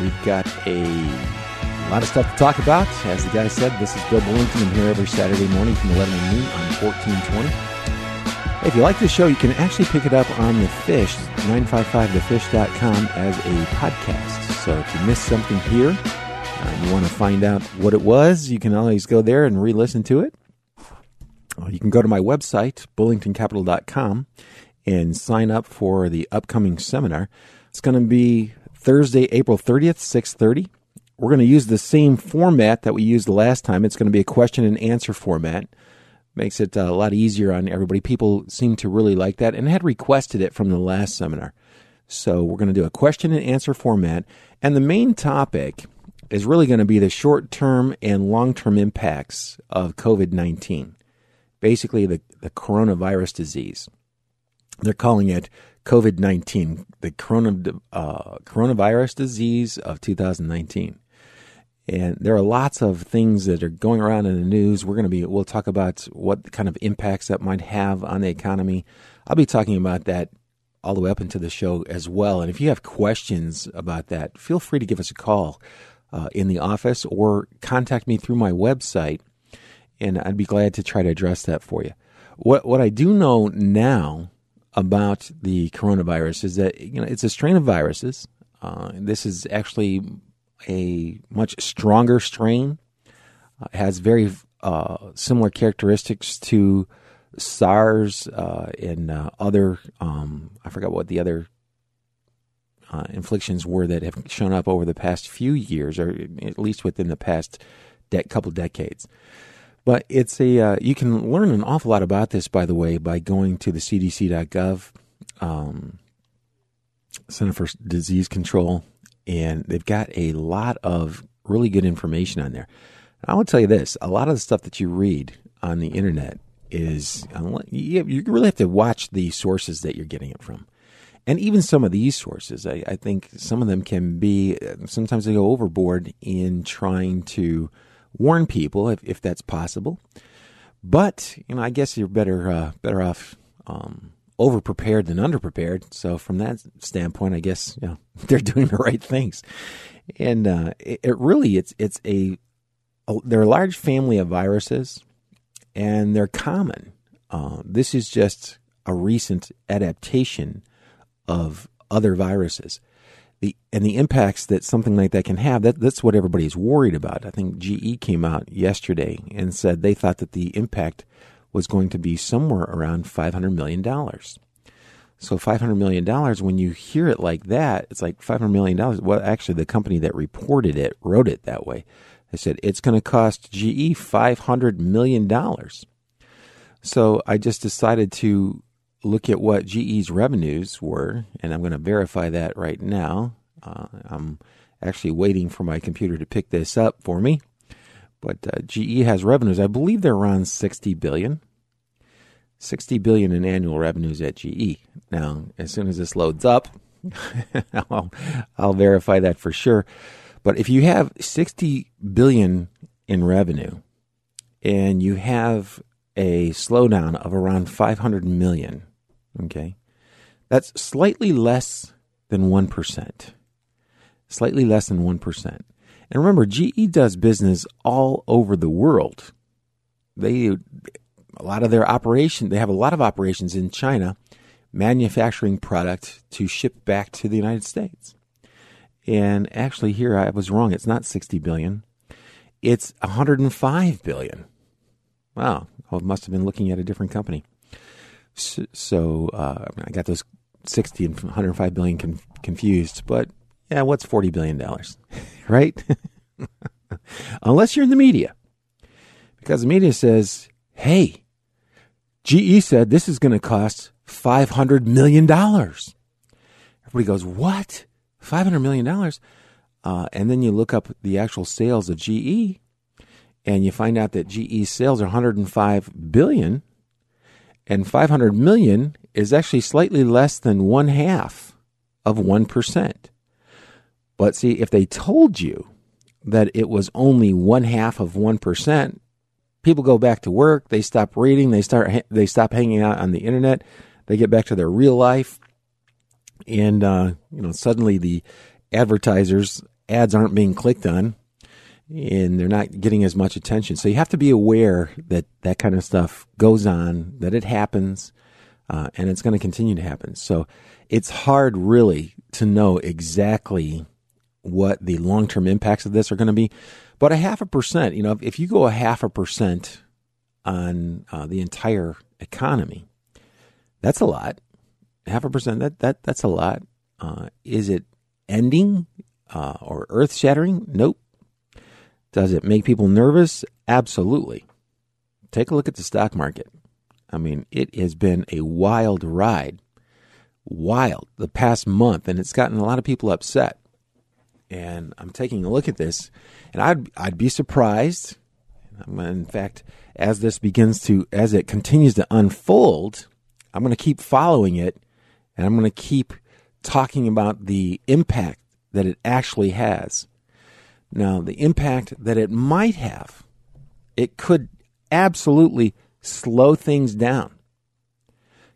We've got a lot of stuff to talk about. As the guy said, this is Bill Bullington. I'm here every Saturday morning from 11 to noon on 1420. If you like this show, you can actually pick it up on The Fish, 955thefish.com, as a podcast. So if you missed something here, uh, you want to find out what it was, you can always go there and re listen to it. Uh, you can go to my website, bullingtoncapital.com, and sign up for the upcoming seminar. It's going to be Thursday, April 30th, 6:30. We're going to use the same format that we used last time. It's going to be a question and answer format. Makes it uh, a lot easier on everybody. People seem to really like that and had requested it from the last seminar. So we're going to do a question and answer format. And the main topic is really going to be the short term and long term impacts of COVID 19. Basically, the, the coronavirus disease. They're calling it COVID 19, the corona, uh, coronavirus disease of 2019. And there are lots of things that are going around in the news. We're going to be, we'll talk about what kind of impacts that might have on the economy. I'll be talking about that all the way up into the show as well. And if you have questions about that, feel free to give us a call uh, in the office or contact me through my website, and I'd be glad to try to address that for you. What what I do know now about the coronavirus is that you know it's a strain of viruses. Uh, this is actually a much stronger strain. Uh, has very uh, similar characteristics to SARS uh, and uh, other. Um, I forgot what the other uh, inflictions were that have shown up over the past few years, or at least within the past de- couple decades. But it's a uh, you can learn an awful lot about this, by the way, by going to the CDC.gov, um, Center for Disease Control, and they've got a lot of really good information on there. I will tell you this: a lot of the stuff that you read on the internet is you really have to watch the sources that you're getting it from. And even some of these sources, I, I think some of them can be sometimes they go overboard in trying to warn people if, if that's possible. But you know, I guess you're better uh, better off um, over prepared than under prepared. So from that standpoint, I guess you know, they're doing the right things. And uh, it, it, really it's it's a, a they're a large family of viruses, and they're common. Uh, this is just a recent adaptation of other viruses the and the impacts that something like that can have that that's what everybody's worried about. I think GE came out yesterday and said they thought that the impact was going to be somewhere around 500 million dollars. So 500 million dollars when you hear it like that, it's like 500 million dollars. Well, actually the company that reported it wrote it that way. They said it's going to cost GE 500 million dollars. So I just decided to look at what GE's revenues were, and I'm going to verify that right now. Uh, I'm actually waiting for my computer to pick this up for me. But uh, GE has revenues. I believe they're around 60 billion. 60 billion in annual revenues at GE. Now, as soon as this loads up, I'll, I'll verify that for sure. But if you have 60 billion in revenue and you have a slowdown of around 500 million Okay. That's slightly less than 1%. slightly less than 1%. And remember, GE does business all over the world. They a lot of their operation, they have a lot of operations in China manufacturing product to ship back to the United States. And actually here I was wrong. It's not 60 billion. It's 105 billion. Wow. I must have been looking at a different company. So, uh, I got those 60 and 105 billion con- confused, but yeah, what's 40 billion dollars? right? Unless you're in the media. Because the media says, "Hey, GE said this is going to cost $500 million. Everybody goes, What? $500 million? Uh, and then you look up the actual sales of GE and you find out that GE's sales are 105 billion and 500 million is actually slightly less than one half of 1%. But see, if they told you that it was only one half of 1%, people go back to work, they stop reading, they start they stop hanging out on the internet, they get back to their real life, and uh, you know suddenly the advertisers ads aren't being clicked on, and they're not getting as much attention. So you have to be aware that that kind of stuff goes on, that it happens, uh, and it's going to continue to happen. So it's hard really to know exactly what the long term impacts of this are going to be. But a half a percent, you know, if you go a half a percent on uh, the entire economy, that's a lot. Half a percent, that, that that's a lot. Uh, is it ending uh, or earth shattering? Nope. Does it make people nervous? Absolutely. Take a look at the stock market. I mean, it has been a wild ride. Wild the past month, and it's gotten a lot of people upset. And I'm taking a look at this and I'd I'd be surprised. In fact, as this begins to as it continues to unfold, I'm going to keep following it, and I'm going to keep talking about the impact that it actually has. Now, the impact that it might have, it could absolutely slow things down.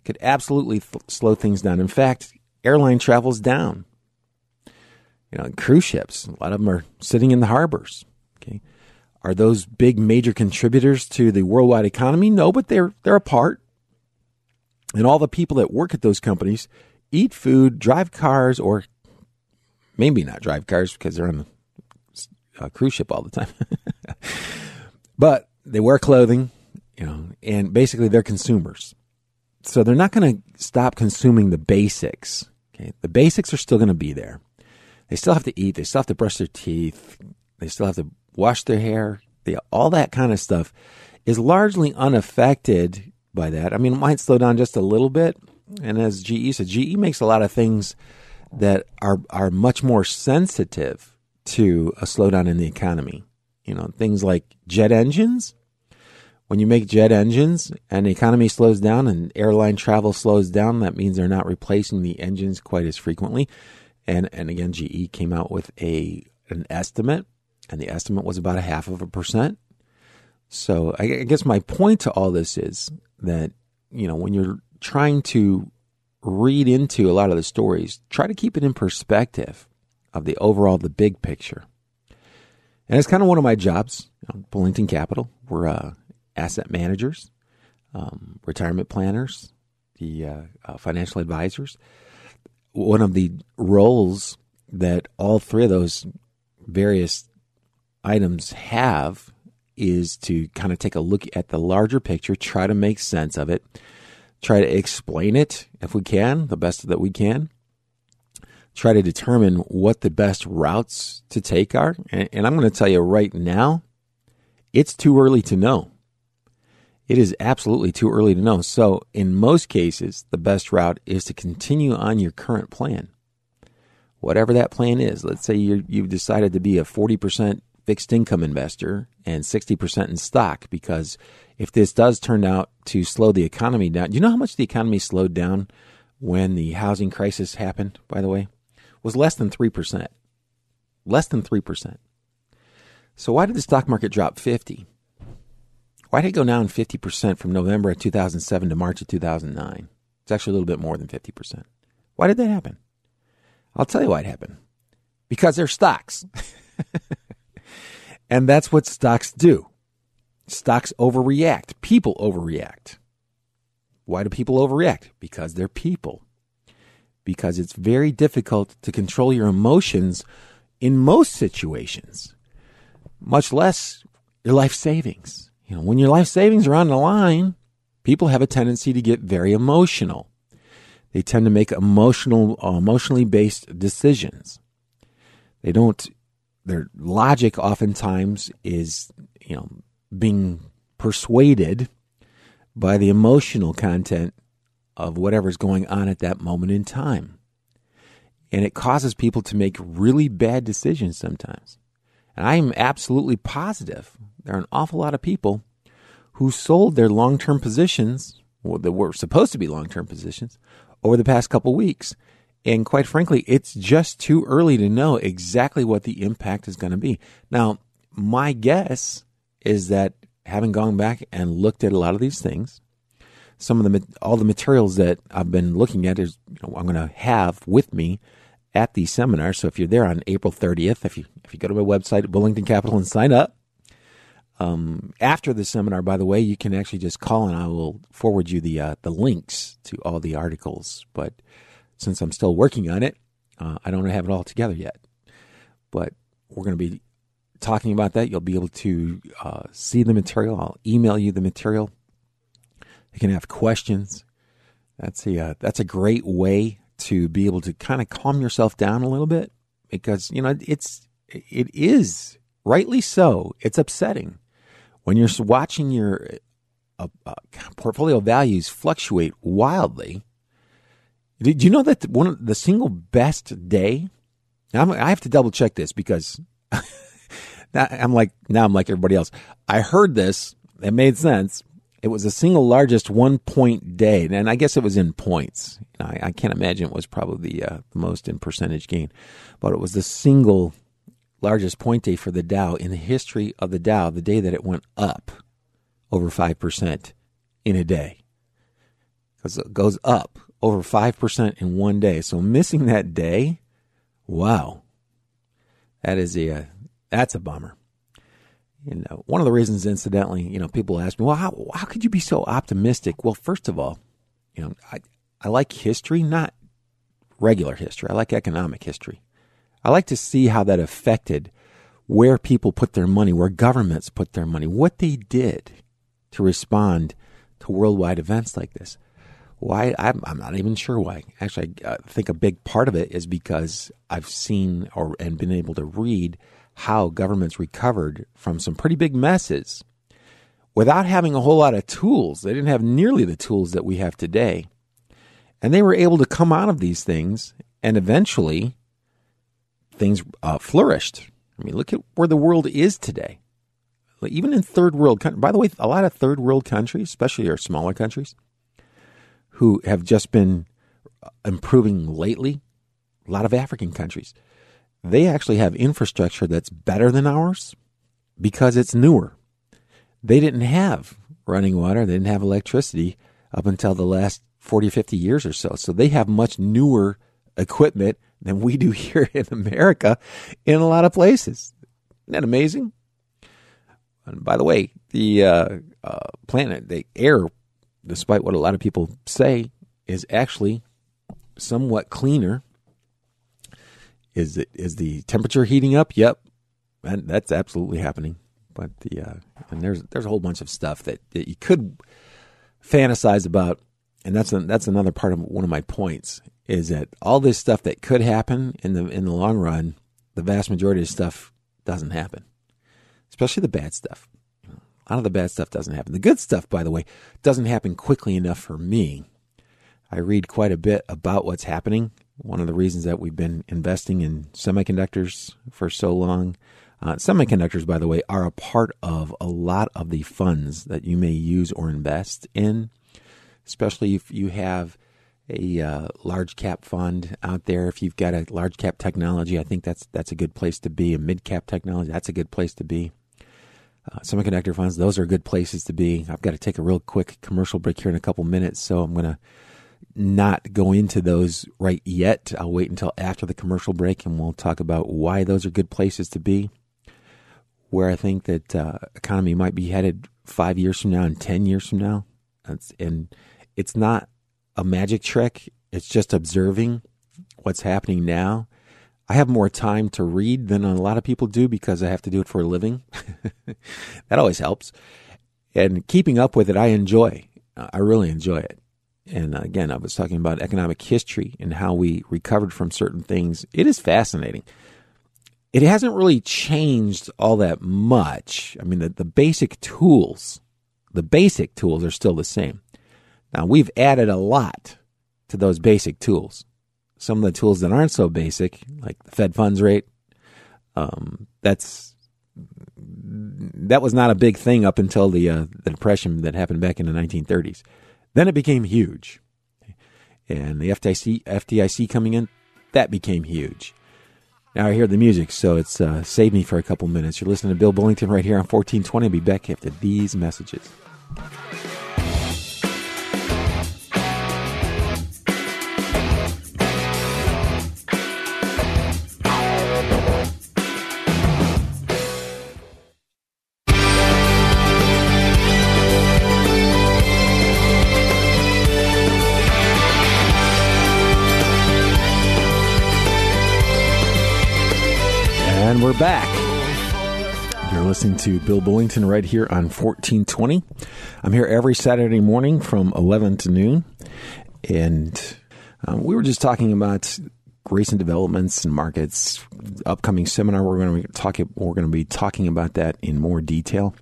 Could absolutely slow things down. In fact, airline travel's down you know, cruise ships. A lot of them are sitting in the harbors. Okay, are those big major contributors to the worldwide economy? No, but they're they're a part. And all the people that work at those companies eat food, drive cars, or maybe not drive cars because they're on a cruise ship all the time. but they wear clothing, you know, and basically they're consumers. So they're not going to stop consuming the basics. Okay, the basics are still going to be there. They still have to eat. They still have to brush their teeth. They still have to wash their hair. They, all that kind of stuff is largely unaffected by that. I mean, it might slow down just a little bit. And as GE said, GE makes a lot of things that are are much more sensitive to a slowdown in the economy. You know, things like jet engines. When you make jet engines and the economy slows down and airline travel slows down, that means they're not replacing the engines quite as frequently and and again GE came out with a an estimate, and the estimate was about a half of a percent. So I, I guess my point to all this is that you know when you're trying to read into a lot of the stories, try to keep it in perspective of the overall the big picture. And it's kind of one of my jobs, you know, Bullington Capital. We're uh, asset managers, um, retirement planners, the uh, uh, financial advisors one of the roles that all three of those various items have is to kind of take a look at the larger picture, try to make sense of it, try to explain it if we can, the best that we can, try to determine what the best routes to take are. And, and I'm going to tell you right now, it's too early to know. It is absolutely too early to know. So, in most cases, the best route is to continue on your current plan. Whatever that plan is, let's say you have decided to be a 40% fixed income investor and 60% in stock, because if this does turn out to slow the economy down, do you know how much the economy slowed down when the housing crisis happened, by the way? Was less than 3%. Less than 3%. So, why did the stock market drop 50? Why did it go down 50% from November of 2007 to March of 2009? It's actually a little bit more than 50%. Why did that happen? I'll tell you why it happened. because they're stocks. and that's what stocks do. Stocks overreact. People overreact. Why do people overreact? Because they're people. Because it's very difficult to control your emotions in most situations, much less your life savings. You know, when your life savings are on the line, people have a tendency to get very emotional. They tend to make emotional, uh, emotionally based decisions. They don't. Their logic oftentimes is, you know, being persuaded by the emotional content of whatever's going on at that moment in time. And it causes people to make really bad decisions sometimes. And I am absolutely positive there are an awful lot of people who sold their long term positions, well, that were supposed to be long term positions, over the past couple weeks. And quite frankly, it's just too early to know exactly what the impact is going to be. Now, my guess is that having gone back and looked at a lot of these things, some of the all the materials that I've been looking at is you know, I'm going to have with me at the seminar. So if you're there on April 30th, if you if you go to my website at Bullington Capital and sign up, um, after the seminar, by the way, you can actually just call and I will forward you the uh, the links to all the articles. But since I'm still working on it, uh, I don't have it all together yet. But we're going to be talking about that. You'll be able to uh, see the material. I'll email you the material. You can have questions. That's a uh, that's a great way to be able to kind of calm yourself down a little bit because you know it's it is rightly so. It's upsetting when you're watching your uh, uh, portfolio values fluctuate wildly. Did you know that one of the single best day? Now i have to double check this because I'm like now I'm like everybody else. I heard this. It made sense. It was the single largest one point day, and I guess it was in points. I, I can't imagine it was probably the, uh, the most in percentage gain, but it was the single largest point day for the Dow in the history of the Dow. The day that it went up over five percent in a day, because it goes up over five percent in one day. So missing that day, wow, that is a uh, that's a bummer. Know, one of the reasons, incidentally, you know, people ask me, well, how, how could you be so optimistic? Well, first of all, you know, I, I like history, not regular history. I like economic history. I like to see how that affected where people put their money, where governments put their money, what they did to respond to worldwide events like this. Why? I'm, I'm not even sure why. Actually, I think a big part of it is because I've seen or and been able to read how governments recovered from some pretty big messes without having a whole lot of tools. They didn't have nearly the tools that we have today. And they were able to come out of these things, and eventually things uh, flourished. I mean, look at where the world is today. Even in third world countries, by the way, a lot of third world countries, especially our smaller countries, who have just been uh, improving lately, a lot of African countries, they actually have infrastructure that's better than ours because it's newer. They didn't have running water, they didn't have electricity up until the last 40, 50 years or so. So they have much newer equipment than we do here in America in a lot of places. Isn't that amazing? And by the way, the uh, uh, planet, the air, despite what a lot of people say, is actually somewhat cleaner is it is the temperature heating up? Yep, and that's absolutely happening. But the uh, and there's there's a whole bunch of stuff that, that you could fantasize about, and that's a, that's another part of one of my points is that all this stuff that could happen in the in the long run, the vast majority of stuff doesn't happen, especially the bad stuff. A lot of the bad stuff doesn't happen. The good stuff, by the way, doesn't happen quickly enough for me. I read quite a bit about what's happening one of the reasons that we've been investing in semiconductors for so long. Uh, semiconductors, by the way, are a part of a lot of the funds that you may use or invest in, especially if you have a uh, large cap fund out there. If you've got a large cap technology, I think that's that's a good place to be. A mid cap technology, that's a good place to be. Uh, semiconductor funds, those are good places to be. I've got to take a real quick commercial break here in a couple minutes, so I'm going to not go into those right yet. I'll wait until after the commercial break and we'll talk about why those are good places to be. Where I think that uh, economy might be headed five years from now and 10 years from now. It's, and it's not a magic trick, it's just observing what's happening now. I have more time to read than a lot of people do because I have to do it for a living. that always helps. And keeping up with it, I enjoy. I really enjoy it. And again, I was talking about economic history and how we recovered from certain things. It is fascinating. It hasn't really changed all that much. I mean, the, the basic tools, the basic tools are still the same. Now, we've added a lot to those basic tools. Some of the tools that aren't so basic, like the Fed funds rate, um, that's that was not a big thing up until the uh, the depression that happened back in the 1930s. Then it became huge. And the FDIC, FDIC coming in, that became huge. Now I hear the music, so it's uh, saved me for a couple minutes. You're listening to Bill Bullington right here on 1420. I'll be back after these messages. We're back. You're listening to Bill Bullington right here on 1420. I'm here every Saturday morning from 11 to noon. And um, we were just talking about recent developments and markets. Upcoming seminar, we're going to be talking. We're going to be talking about that in more detail.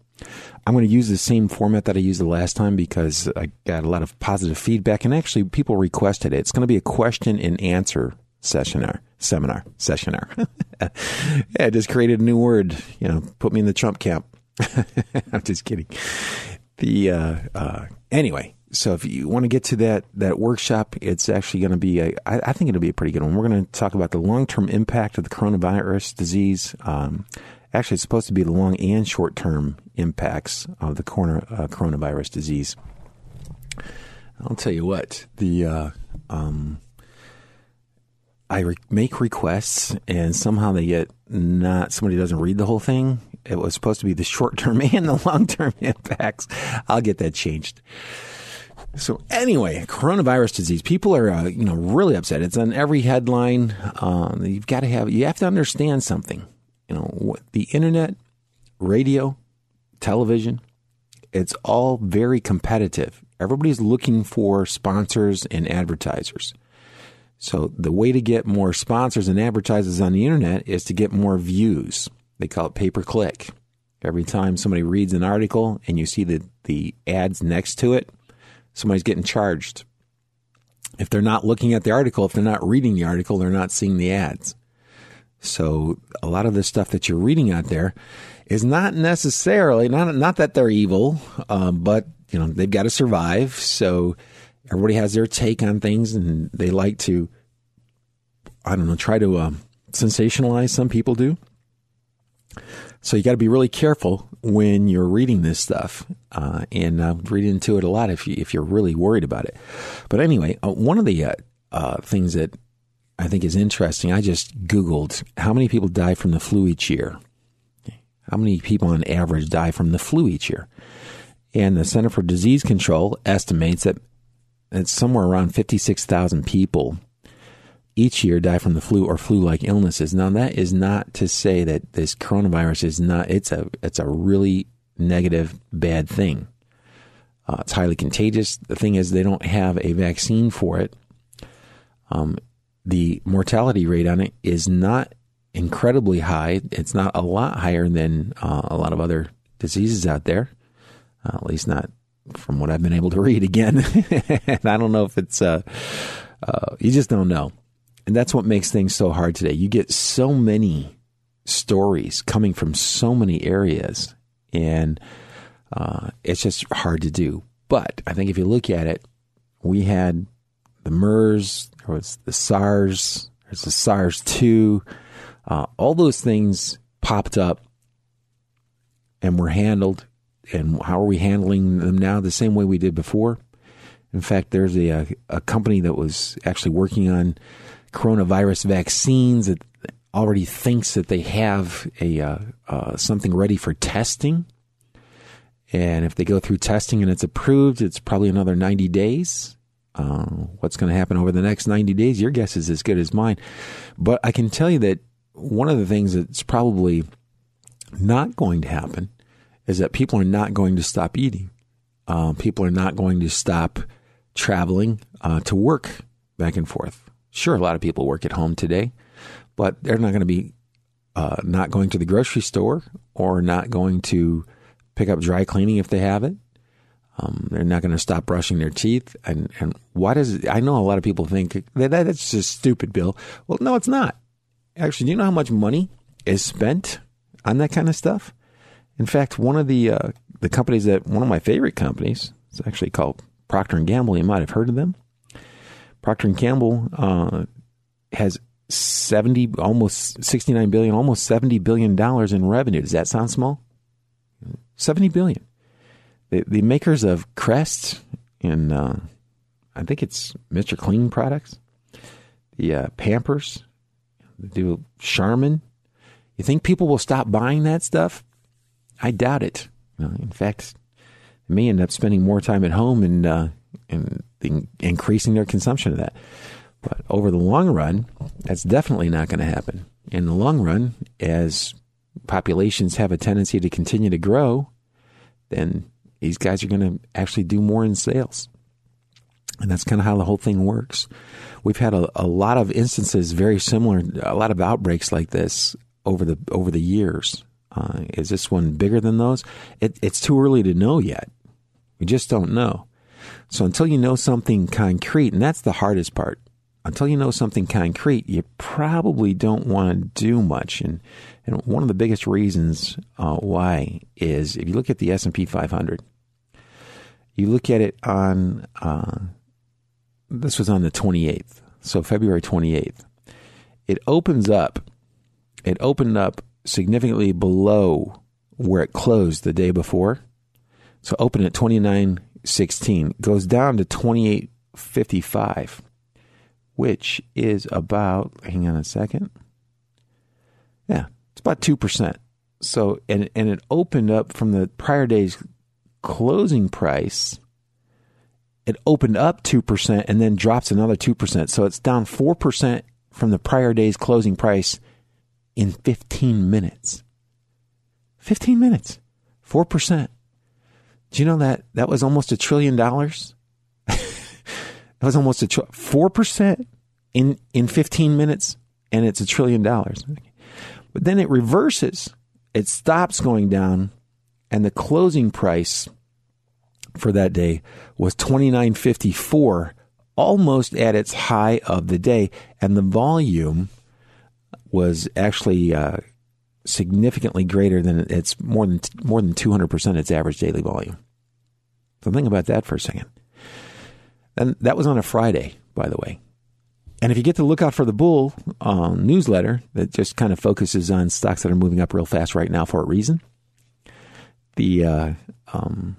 I'm going to use the same format that I used the last time because I got a lot of positive feedback, and actually, people requested it. It's going to be a question and answer sessionar, seminar, sessionar. yeah, I just created a new word. You know, put me in the Trump camp. I'm just kidding. The uh, uh, anyway. So if you want to get to that that workshop, it's actually going to be a. I, I think it'll be a pretty good one. We're going to talk about the long term impact of the coronavirus disease. Um, actually, it's supposed to be the long and short term impacts of the corona, uh, coronavirus disease. I'll tell you what the. Uh, um, I re- make requests and somehow they get not somebody doesn't read the whole thing. It was supposed to be the short term and the long term impacts. I'll get that changed. So anyway, coronavirus disease. People are uh, you know really upset. It's on every headline. Um, you've got to have you have to understand something. You know the internet, radio, television. It's all very competitive. Everybody's looking for sponsors and advertisers. So the way to get more sponsors and advertisers on the internet is to get more views. They call it pay per click. Every time somebody reads an article and you see the, the ads next to it, somebody's getting charged. If they're not looking at the article, if they're not reading the article, they're not seeing the ads. So a lot of the stuff that you're reading out there is not necessarily not not that they're evil, um, but you know they've got to survive. So everybody has their take on things and they like to, I don't know, try to uh, sensationalize. Some people do. So you got to be really careful when you're reading this stuff uh, and uh, read into it a lot if you if you're really worried about it. But anyway, uh, one of the uh, uh, things that I think is interesting, I just Googled how many people die from the flu each year. How many people on average die from the flu each year? And the Center for Disease Control estimates that it's somewhere around 56,000 people each year die from the flu or flu-like illnesses. Now that is not to say that this coronavirus is not it's a it's a really negative bad thing. Uh, it's highly contagious. The thing is they don't have a vaccine for it. Um, the mortality rate on it is not incredibly high. It's not a lot higher than uh, a lot of other diseases out there. Uh, at least not from what I've been able to read again. and I don't know if it's, uh, uh, you just don't know. And that's what makes things so hard today. You get so many stories coming from so many areas, and uh, it's just hard to do. But I think if you look at it, we had the MERS, there was the SARS, there's the SARS 2, uh, all those things popped up and were handled and how are we handling them now? The same way we did before. In fact, there's a, a, company that was actually working on coronavirus vaccines that already thinks that they have a uh, uh, something ready for testing. And if they go through testing and it's approved, it's probably another 90 days. Uh, what's going to happen over the next 90 days? Your guess is as good as mine. But I can tell you that one of the things that's probably not going to happen is that people are not going to stop eating. Uh, people are not going to stop traveling uh, to work back and forth. Sure, a lot of people work at home today, but they're not going to be uh, not going to the grocery store or not going to pick up dry cleaning if they have it. Um, they're not going to stop brushing their teeth. And, and why does I know a lot of people think that that's just stupid, Bill. Well, no, it's not. Actually, do you know how much money is spent on that kind of stuff? In fact, one of the uh, the companies that one of my favorite companies, it's actually called Procter and Gamble. You might have heard of them. Procter and Gamble uh, has seventy, almost sixty nine billion, almost seventy billion dollars in revenue. Does that sound small? Seventy billion. The, the makers of Crest and uh, I think it's Mr. Clean products, the uh, Pampers, they do Charmin. You think people will stop buying that stuff? I doubt it. in fact, they may end up spending more time at home and uh, and increasing their consumption of that. But over the long run, that's definitely not going to happen. In the long run, as populations have a tendency to continue to grow, then these guys are going to actually do more in sales. And that's kind of how the whole thing works. We've had a, a lot of instances very similar, a lot of outbreaks like this over the over the years. Uh, is this one bigger than those? It, it's too early to know yet. We just don't know. So until you know something concrete, and that's the hardest part, until you know something concrete, you probably don't want to do much. And and one of the biggest reasons uh, why is if you look at the S and P 500, you look at it on uh, this was on the 28th, so February 28th. It opens up. It opened up significantly below where it closed the day before. So open at 29.16, goes down to 28.55, which is about, hang on a second. Yeah, it's about 2%. So, and, and it opened up from the prior day's closing price. It opened up 2% and then drops another 2%. So it's down 4% from the prior day's closing price in 15 minutes. 15 minutes. 4%. Do you know that that was almost a trillion dollars? that was almost a tr- 4% in in 15 minutes and it's a trillion dollars. But then it reverses. It stops going down, and the closing price for that day was 29.54, almost at its high of the day, and the volume was actually uh, significantly greater than it's more than more than 200% its average daily volume. So think about that for a second. And that was on a Friday, by the way. And if you get to look out for the Bull uh, newsletter that just kind of focuses on stocks that are moving up real fast right now for a reason, the uh, um,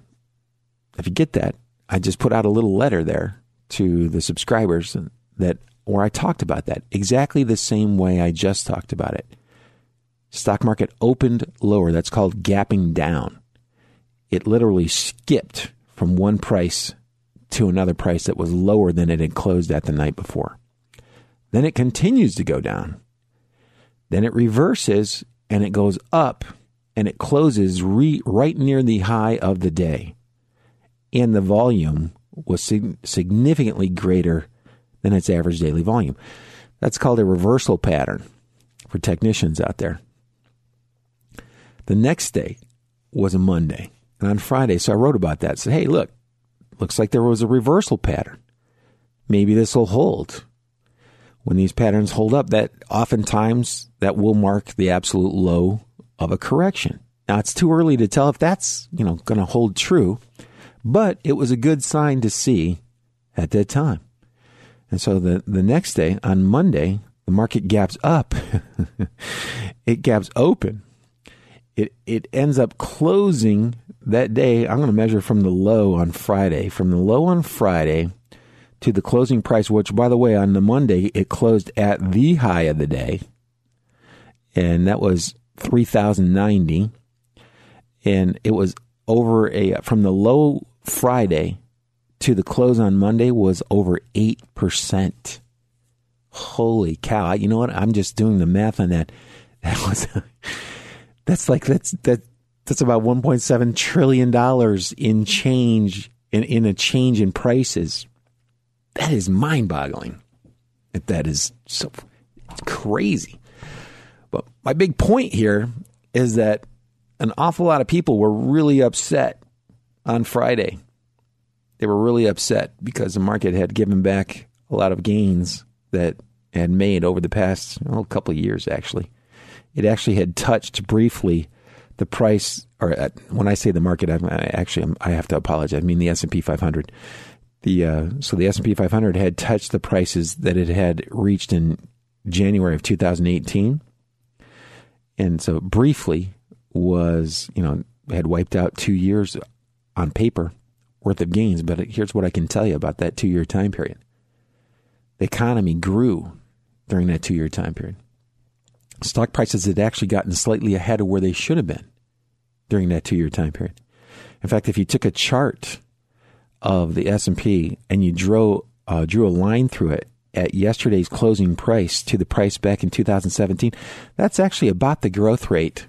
if you get that, I just put out a little letter there to the subscribers that where I talked about that exactly the same way I just talked about it. Stock market opened lower. That's called gapping down. It literally skipped from one price to another price that was lower than it had closed at the night before. Then it continues to go down. Then it reverses and it goes up and it closes re- right near the high of the day. And the volume was sig- significantly greater than its average daily volume. That's called a reversal pattern for technicians out there. The next day was a Monday. And on Friday, so I wrote about that. Said, hey, look, looks like there was a reversal pattern. Maybe this will hold when these patterns hold up, that oftentimes that will mark the absolute low of a correction. Now it's too early to tell if that's, you know, going to hold true, but it was a good sign to see at that time. And so the, the next day on Monday, the market gaps up. it gaps open. it it ends up closing that day. I'm going to measure from the low on Friday, from the low on Friday to the closing price, which, by the way, on the Monday it closed at the high of the day, and that was three thousand ninety, and it was over a from the low Friday to the close on Monday was over eight percent. Holy cow! You know what? I'm just doing the math on that. That was that's like that's that that's about 1.7 trillion dollars in change in in a change in prices. That is mind-boggling. That is so crazy. But my big point here is that an awful lot of people were really upset on Friday. They were really upset because the market had given back a lot of gains that had made over the past oh, couple of years, actually. It actually had touched briefly the price, or uh, when I say the market, I'm, I actually I'm, i have to apologize. I mean the S and P 500. The uh, so the S and P 500 had touched the prices that it had reached in January of 2018, and so briefly was you know had wiped out two years on paper worth of gains. But here's what I can tell you about that two year time period: the economy grew during that two year time period. Stock prices had actually gotten slightly ahead of where they should have been during that two year time period. In fact, if you took a chart of the S&P and you drew uh, drew a line through it at yesterday's closing price to the price back in 2017, that's actually about the growth rate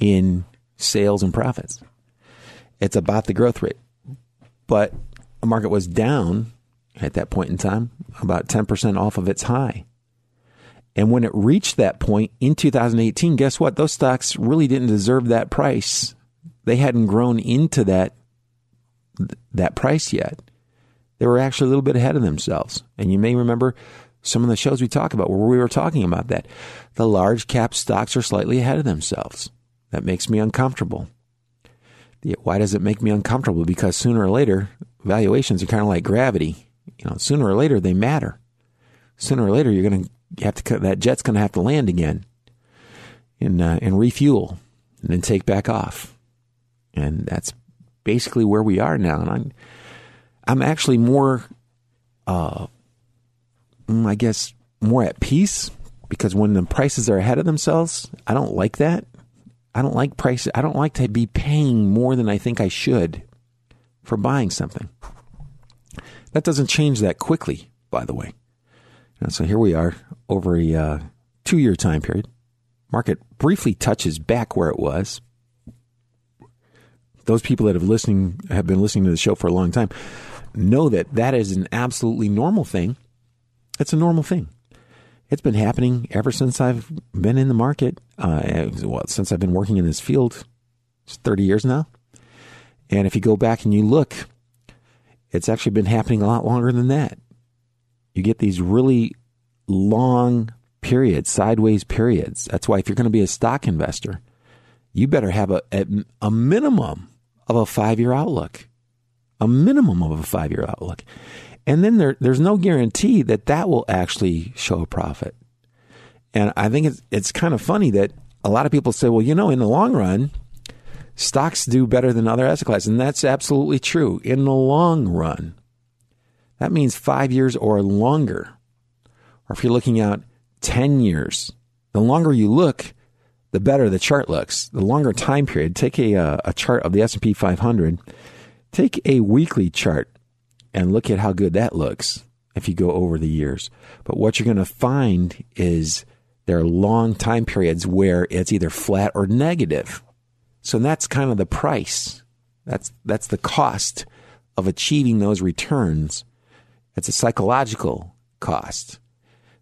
in sales and profits. It's about the growth rate. But the market was down at that point in time, about 10% off of its high. And when it reached that point in 2018, guess what? Those stocks really didn't deserve that price. They hadn't grown into that that price yet. They were actually a little bit ahead of themselves. And you may remember some of the shows we talk about where we were talking about that. The large cap stocks are slightly ahead of themselves. That makes me uncomfortable. Why does it make me uncomfortable? Because sooner or later, valuations are kind of like gravity. You know, sooner or later they matter. Sooner or later, you're going to have to that jet's going to have to land again and uh, and refuel and then take back off. And that's basically where we are now. And I'm, I'm actually more, uh, mm, I guess, more at peace because when the prices are ahead of themselves, I don't like that. I don't like prices. I don't like to be paying more than I think I should for buying something. That doesn't change that quickly, by the way. And so here we are over a uh, two year time period. Market briefly touches back where it was, those people that have listening have been listening to the show for a long time know that that is an absolutely normal thing. It's a normal thing. It's been happening ever since I've been in the market. Uh, well, since I've been working in this field, it's 30 years now. And if you go back and you look, it's actually been happening a lot longer than that. You get these really long periods, sideways periods. That's why if you're going to be a stock investor, you better have a, a, a minimum of a five year outlook, a minimum of a five year outlook. And then there, there's no guarantee that that will actually show a profit. And I think it's, it's kind of funny that a lot of people say, well, you know, in the long run, stocks do better than other asset classes. And that's absolutely true. In the long run, that means five years or longer. Or if you're looking out 10 years, the longer you look, the better the chart looks. The longer time period, take a, uh, a chart of the S&P 500, take a weekly chart and look at how good that looks if you go over the years. But what you're going to find is there are long time periods where it's either flat or negative. So that's kind of the price. That's that's the cost of achieving those returns. It's a psychological cost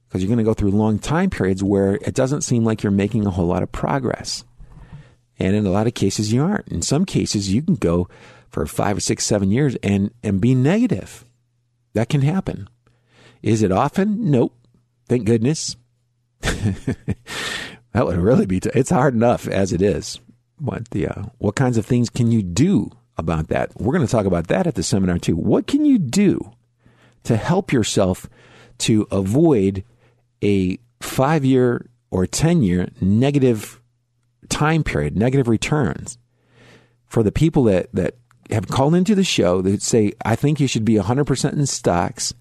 because you're going to go through long time periods where it doesn't seem like you're making a whole lot of progress. And in a lot of cases, you aren't. In some cases, you can go for five or six, seven years and, and be negative. That can happen. Is it often? Nope. Thank goodness. that would really be, t- it's hard enough as it is. But the, uh, what kinds of things can you do about that? We're going to talk about that at the seminar too. What can you do to help yourself to avoid a five year or 10 year negative time period, negative returns. For the people that, that have called into the show that say, I think you should be 100% in stocks,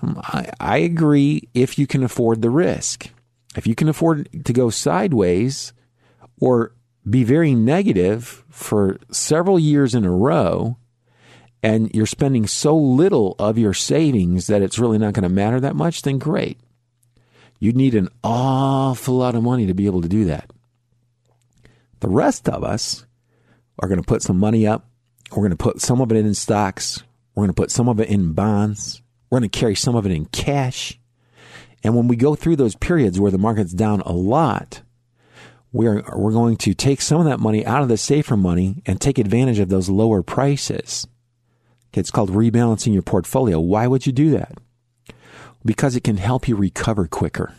um, I, I agree if you can afford the risk. If you can afford to go sideways or be very negative for several years in a row, and you're spending so little of your savings that it's really not going to matter that much, then great. You'd need an awful lot of money to be able to do that. The rest of us are going to put some money up. We're going to put some of it in stocks. We're going to put some of it in bonds. We're going to carry some of it in cash. And when we go through those periods where the market's down a lot, we're, we're going to take some of that money out of the safer money and take advantage of those lower prices. It's called rebalancing your portfolio. Why would you do that? Because it can help you recover quicker.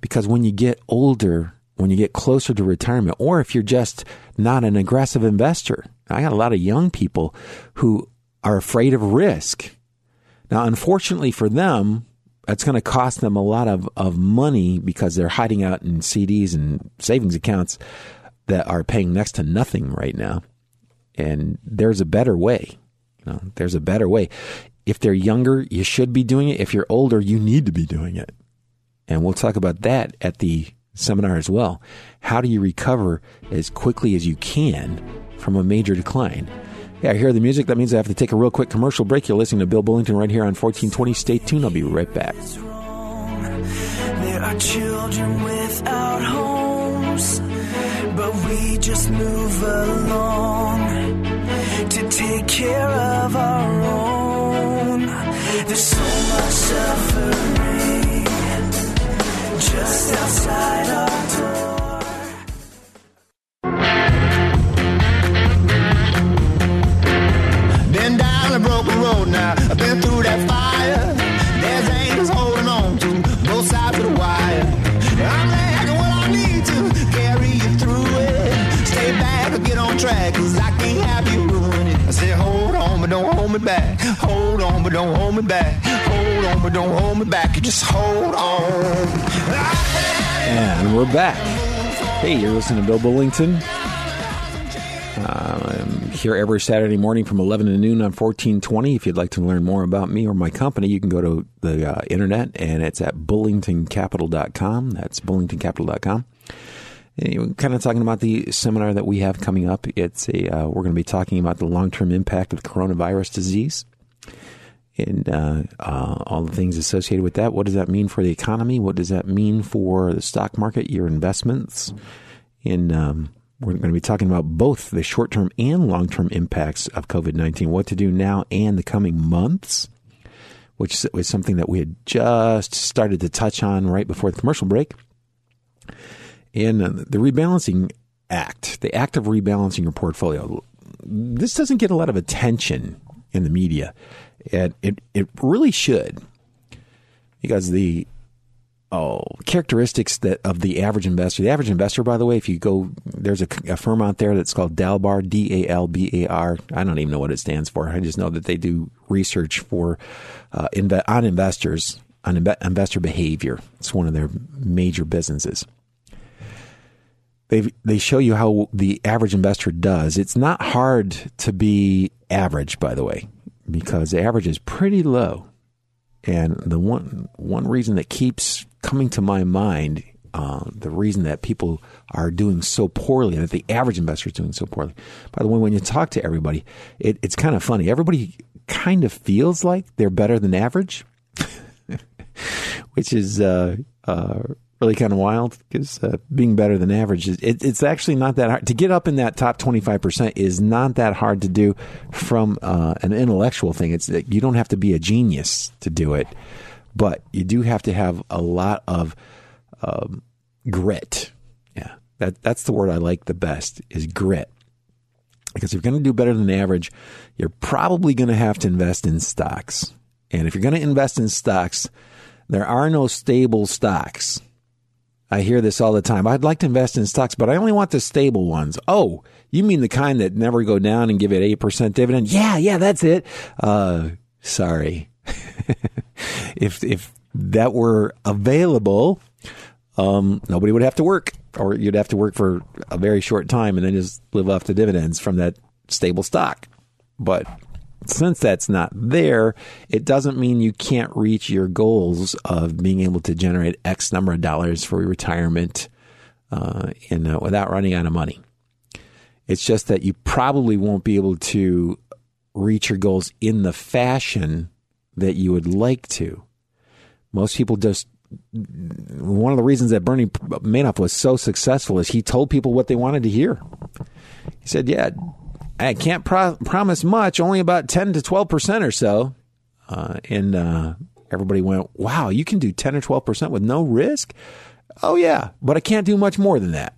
Because when you get older, when you get closer to retirement, or if you're just not an aggressive investor, I got a lot of young people who are afraid of risk. Now, unfortunately for them, that's going to cost them a lot of, of money because they're hiding out in CDs and savings accounts that are paying next to nothing right now. And there's a better way. You know, there's a better way. If they're younger, you should be doing it. If you're older, you need to be doing it. And we'll talk about that at the seminar as well. How do you recover as quickly as you can from a major decline? Yeah, I hear the music. That means I have to take a real quick commercial break. You're listening to Bill Bullington right here on 1420. Stay tuned. I'll be right back. There are children without homes, but we just move along to take care of our own. There's so much suffering just outside our back. Hey, you're listening to Bill Bullington. Uh, I'm here every Saturday morning from 11 to noon on 1420. If you'd like to learn more about me or my company, you can go to the uh, internet and it's at bullingtoncapital.com. That's bullingtoncapital.com. We're kind of talking about the seminar that we have coming up. It's a uh, we're going to be talking about the long term impact of the coronavirus disease and uh, uh, all the things associated with that. What does that mean for the economy? What does that mean for the stock market, your investments? And um, we're going to be talking about both the short term and long term impacts of COVID 19, what to do now and the coming months, which was something that we had just started to touch on right before the commercial break. And uh, the rebalancing act, the act of rebalancing your portfolio, this doesn't get a lot of attention in the media. It, it, it really should because the oh characteristics that of the average investor. The average investor, by the way, if you go, there's a, a firm out there that's called Dalbar, D A L B A R. I don't even know what it stands for. I just know that they do research for uh, inve- on investors on inve- investor behavior. It's one of their major businesses. They they show you how the average investor does. It's not hard to be average, by the way, because the average is pretty low. And the one one reason that keeps coming to my mind, uh, the reason that people are doing so poorly, that the average investor is doing so poorly. By the way, when you talk to everybody, it, it's kind of funny. Everybody kind of feels like they're better than average, which is uh, uh, really kind of wild because uh, being better than average is it, it's actually not that hard. To get up in that top 25% is not that hard to do from uh, an intellectual thing. It's you don't have to be a genius to do it but you do have to have a lot of um, grit. Yeah. That that's the word i like the best is grit. Because if you're going to do better than average you're probably going to have to invest in stocks. And if you're going to invest in stocks there are no stable stocks I hear this all the time. I'd like to invest in stocks, but I only want the stable ones. Oh, you mean the kind that never go down and give it 8% dividend? Yeah, yeah, that's it. Uh, sorry. if, if that were available, um, nobody would have to work, or you'd have to work for a very short time and then just live off the dividends from that stable stock. But since that's not there, it doesn't mean you can't reach your goals of being able to generate X number of dollars for retirement uh, in, uh, without running out of money. It's just that you probably won't be able to reach your goals in the fashion that you would like to. Most people just one of the reasons that Bernie Madoff was so successful is he told people what they wanted to hear. He said, "Yeah, I can't pro- promise much, only about ten to twelve percent or so," uh, and uh, everybody went, "Wow, you can do ten or twelve percent with no risk." Oh yeah, but I can't do much more than that,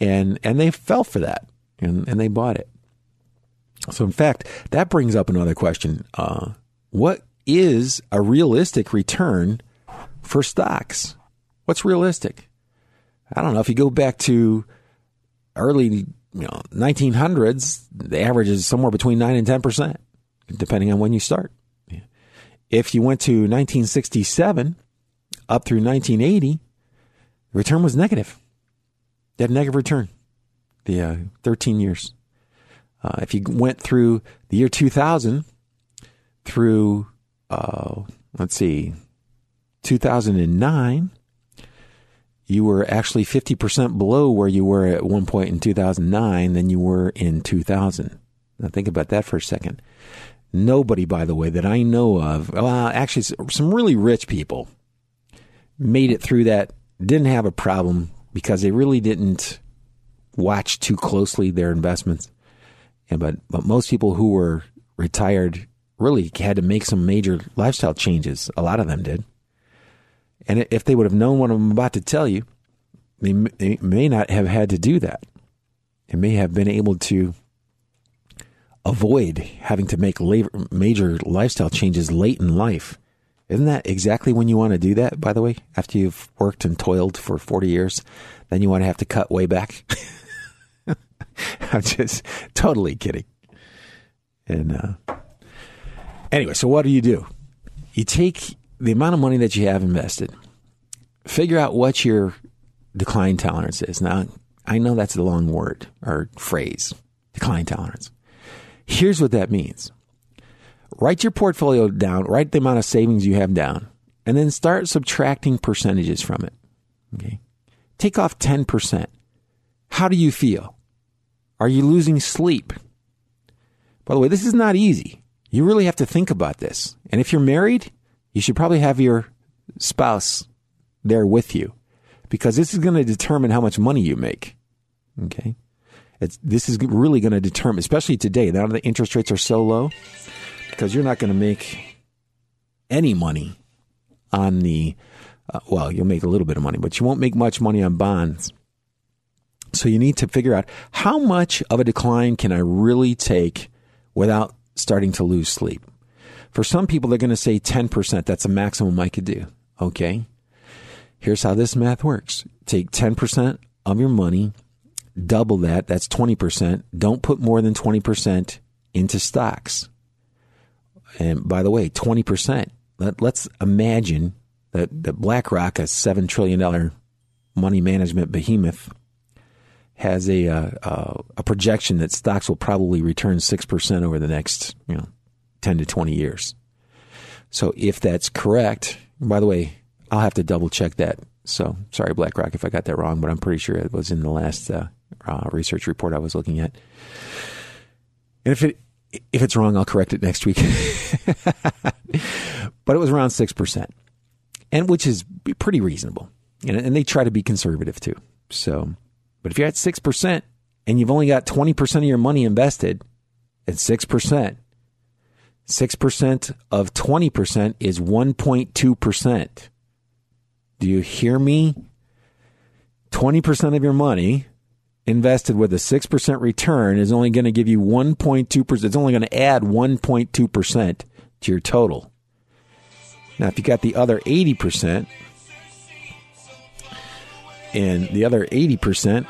and and they fell for that, and and they bought it. So in fact, that brings up another question: uh, What is a realistic return? for stocks. What's realistic? I don't know. If you go back to early you know, 1900s, the average is somewhere between 9 and 10%, depending on when you start. If you went to 1967 up through 1980, the return was negative. You had negative return, the uh, 13 years. Uh, if you went through the year 2000 through, uh, let's see, 2009, you were actually 50% below where you were at one point in 2009 than you were in 2000. Now think about that for a second. Nobody, by the way, that I know of, well, actually, some really rich people made it through that, didn't have a problem because they really didn't watch too closely their investments. And but but most people who were retired really had to make some major lifestyle changes. A lot of them did. And if they would have known what I'm about to tell you, they, may not have had to do that. They may have been able to avoid having to make labor, major lifestyle changes late in life. Isn't that exactly when you want to do that, by the way? After you've worked and toiled for 40 years, then you want to have to cut way back? I'm just totally kidding. And uh, anyway, so what do you do? You take the amount of money that you have invested, figure out what your decline tolerance is. Now, I know that's a long word or phrase, decline tolerance. Here's what that means. Write your portfolio down, write the amount of savings you have down, and then start subtracting percentages from it. Okay. Take off 10%. How do you feel? Are you losing sleep? By the way, this is not easy. You really have to think about this. And if you're married, you should probably have your spouse there with you because this is going to determine how much money you make. Okay. It's, this is really going to determine, especially today, now the interest rates are so low, because you're not going to make any money on the, uh, well, you'll make a little bit of money, but you won't make much money on bonds. So you need to figure out how much of a decline can I really take without starting to lose sleep. For some people, they're going to say 10%. That's a maximum I could do. Okay. Here's how this math works. Take 10% of your money, double that. That's 20%. Don't put more than 20% into stocks. And by the way, 20%. Let, us imagine that, that BlackRock, a $7 trillion money management behemoth, has a, uh, uh, a projection that stocks will probably return 6% over the next, you know, 10 to 20 years. So if that's correct, by the way, I'll have to double check that. So sorry, BlackRock, if I got that wrong, but I'm pretty sure it was in the last uh, uh, research report I was looking at. And if it if it's wrong, I'll correct it next week. but it was around six percent, and which is pretty reasonable. And, and they try to be conservative too. So, but if you're at six percent and you've only got twenty percent of your money invested at six percent, 6% of 20% is 1.2%. Do you hear me? 20% of your money invested with a 6% return is only going to give you 1.2%. It's only going to add 1.2% to your total. Now, if you got the other 80%, and the other 80%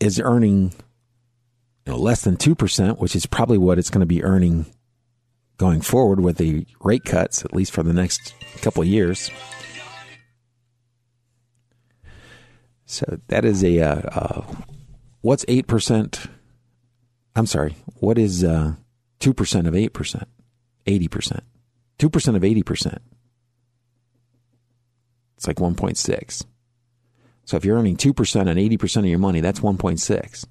is earning you know, less than 2%, which is probably what it's going to be earning going forward with the rate cuts, at least for the next couple of years. So that is a uh, uh, what's eight percent? I'm sorry. What is uh, two percent of eight percent? Eighty percent. Two percent of eighty percent. It's like one point six. So if you're earning two percent on eighty percent of your money, that's one point six.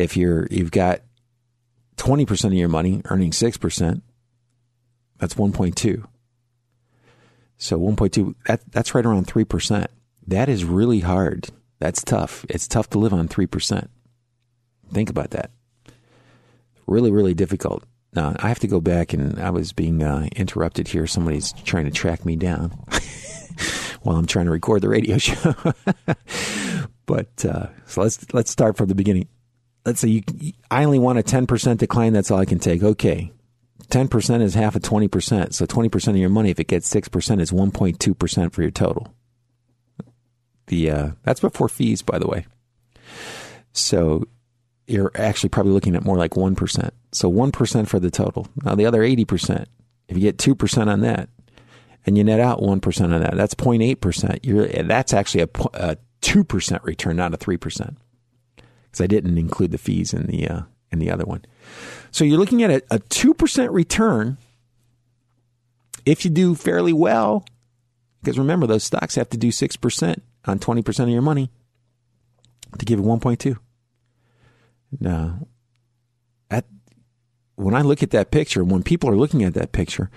If you're you've got twenty percent of your money earning six percent, that's one point two. So 1.2, that, that's right around 3%. That is really hard. That's tough. It's tough to live on 3%. Think about that. Really, really difficult. Now, I have to go back and I was being uh, interrupted here. Somebody's trying to track me down while I'm trying to record the radio show. but uh, so let's let's start from the beginning. Let's say you, I only want a 10% decline. That's all I can take. Okay. 10% is half of 20%. So 20% of your money, if it gets 6%, is 1.2% for your total. The uh, That's before fees, by the way. So you're actually probably looking at more like 1%. So 1% for the total. Now, the other 80%, if you get 2% on that, and you net out 1% on that, that's 0.8%. You're, that's actually a, a 2% return, not a 3%. Because I didn't include the fees in the, uh, in the other one. So you're looking at a, a 2% return if you do fairly well. Because remember, those stocks have to do 6% on 20% of your money to give you 1.2. Now, at, when I look at that picture, when people are looking at that picture,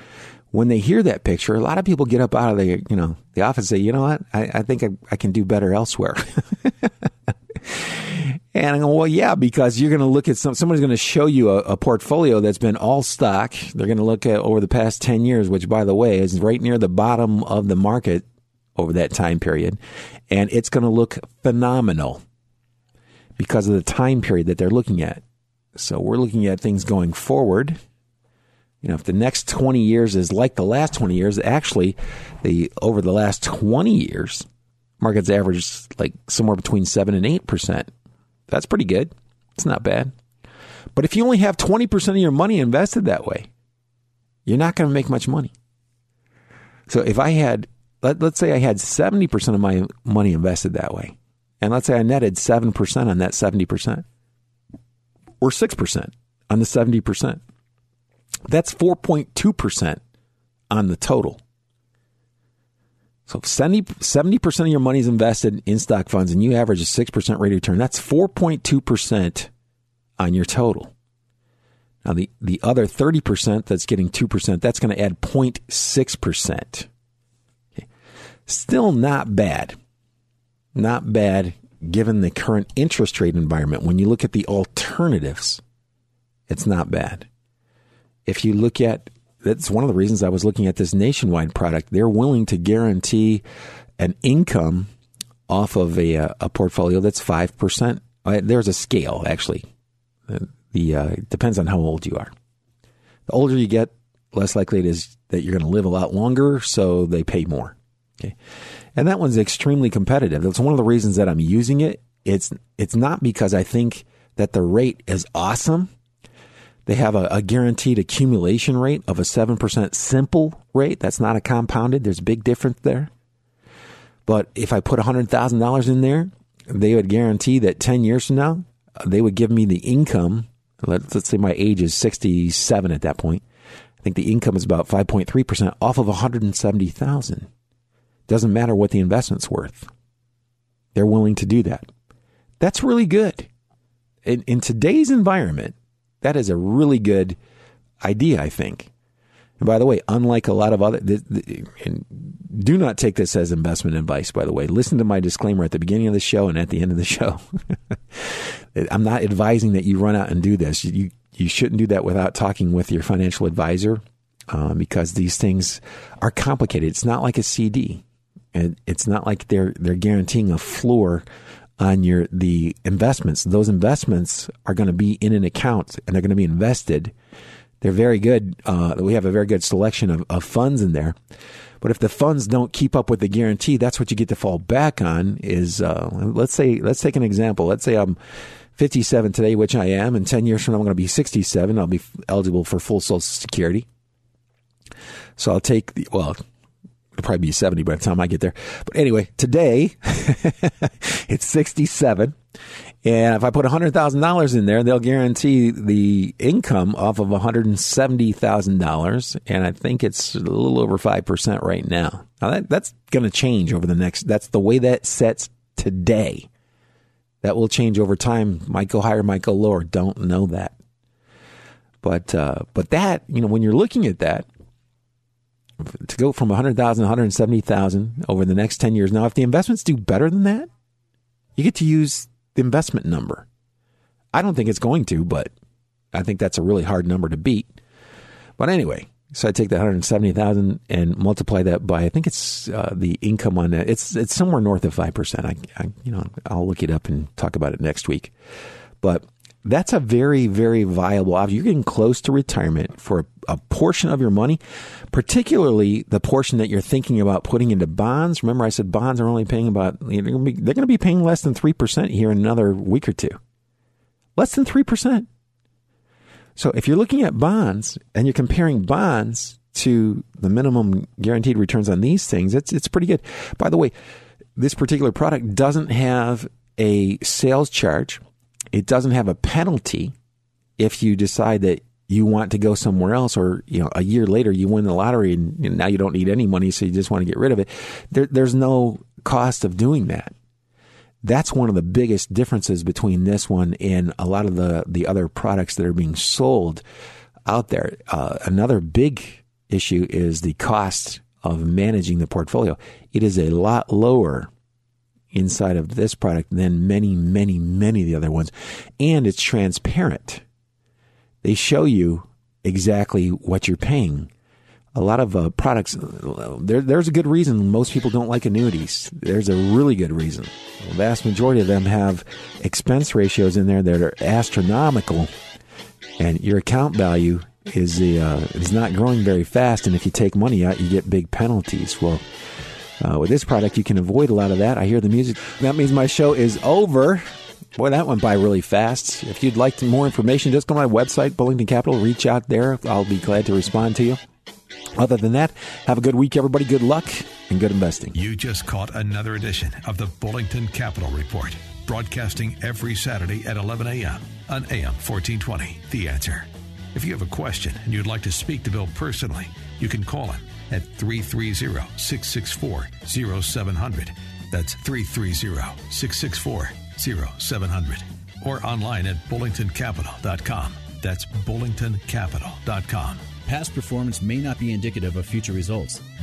when they hear that picture, a lot of people get up out of the, you know, the office and say, you know what, I, I think I, I can do better elsewhere. And I go, well, yeah, because you're going to look at some, somebody's going to show you a, a, portfolio that's been all stock. They're going to look at over the past 10 years, which by the way is right near the bottom of the market over that time period. And it's going to look phenomenal because of the time period that they're looking at. So we're looking at things going forward. You know, if the next 20 years is like the last 20 years, actually, the over the last 20 years, markets averaged like somewhere between 7 and 8% that's pretty good. It's not bad. But if you only have 20% of your money invested that way, you're not going to make much money. So if I had, let, us say I had 70% of my money invested that way, and let's say I netted 7% on that 70%, or 6% on the 70%, that's 4.2% on the total. So 70, percent of your money is invested in stock funds and you average a 6% rate of return. That's 4.2% on your total. Now, the, the other 30% that's getting 2%, that's going to add 0.6%. Okay. Still not bad. Not bad given the current interest rate environment. When you look at the alternatives, it's not bad. If you look at that's one of the reasons I was looking at this nationwide product. They're willing to guarantee an income off of a, uh, a portfolio that's 5%. Uh, there's a scale, actually. The uh, depends on how old you are. The older you get, less likely it is that you're going to live a lot longer, so they pay more. Okay. And that one's extremely competitive. That's one of the reasons that I'm using it. It's it's not because I think that the rate is awesome. They have a, a, guaranteed accumulation rate of a 7% simple rate. That's not a compounded. There's a big difference there. But if I put $100,000 in there, they would guarantee that 10 years from now, uh, they would give me the income. Let's, let's say my age is 67 at that point. I think the income is about 5.3% off of 170,000. Doesn't matter what the investment's worth. They're willing to do that. That's really good. In, in today's environment, that is a really good idea, I think. And by the way, unlike a lot of other, and do not take this as investment advice, by the way. Listen to my disclaimer at the beginning of the show and at the end of the show. I'm not advising that you run out and do this. You, you shouldn't do that without talking with your financial advisor uh, because these things are complicated. It's not like a CD. And it's not like they're they're guaranteeing a floor on your the investments. Those investments are going to be in an account and they're going to be invested. They're very good. Uh, we have a very good selection of, of funds in there. But if the funds don't keep up with the guarantee, that's what you get to fall back on. Is uh, let's say let's take an example. Let's say I'm 57 today, which I am, and 10 years from now I'm going to be 67. I'll be eligible for full Social Security. So I'll take the well It'll probably be 70 by the time I get there. But anyway, today it's 67. And if I put $100,000 in there, they'll guarantee the income off of $170,000. And I think it's a little over 5% right now. Now that, that's going to change over the next, that's the way that sets today. That will change over time. Might go higher, might go lower. Don't know that. But, uh, but that, you know, when you're looking at that, to go from 100,000 to 170,000 over the next 10 years. Now, if the investments do better than that, you get to use the investment number. I don't think it's going to, but I think that's a really hard number to beat. But anyway, so I take that 170,000 and multiply that by I think it's uh, the income on that. It's it's somewhere north of 5%. I, I you know, I'll look it up and talk about it next week. But that's a very, very viable option. You're getting close to retirement for a, portion of your money, particularly the portion that you're thinking about putting into bonds. Remember, I said bonds are only paying about, they're going to be paying less than 3% here in another week or two. Less than 3%. So if you're looking at bonds and you're comparing bonds to the minimum guaranteed returns on these things, it's, it's pretty good. By the way, this particular product doesn't have a sales charge it doesn't have a penalty if you decide that you want to go somewhere else or you know a year later you win the lottery and now you don't need any money so you just want to get rid of it. There, there's no cost of doing that. That's one of the biggest differences between this one and a lot of the the other products that are being sold out there. Uh, another big issue is the cost of managing the portfolio. It is a lot lower inside of this product than many, many, many of the other ones. And it's transparent. They show you exactly what you're paying. A lot of uh, products, there, there's a good reason most people don't like annuities. There's a really good reason. The vast majority of them have expense ratios in there that are astronomical, and your account value is the uh, is not growing very fast. And if you take money out, you get big penalties. Well, uh, with this product, you can avoid a lot of that. I hear the music. That means my show is over. Boy, that went by really fast. If you'd like more information, just go to my website, Bullington Capital. Reach out there. I'll be glad to respond to you. Other than that, have a good week, everybody. Good luck and good investing. You just caught another edition of the Bullington Capital Report, broadcasting every Saturday at 11 a.m. on AM 1420. The answer. If you have a question and you'd like to speak to Bill personally, you can call him at 330 664 0700. That's 330 664 0700. Or online at bullingtoncapital.com. That's bullingtoncapital.com. Past performance may not be indicative of future results.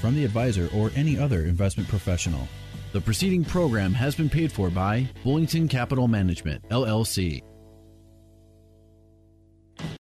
from the advisor or any other investment professional. The preceding program has been paid for by Bullington Capital Management, LLC.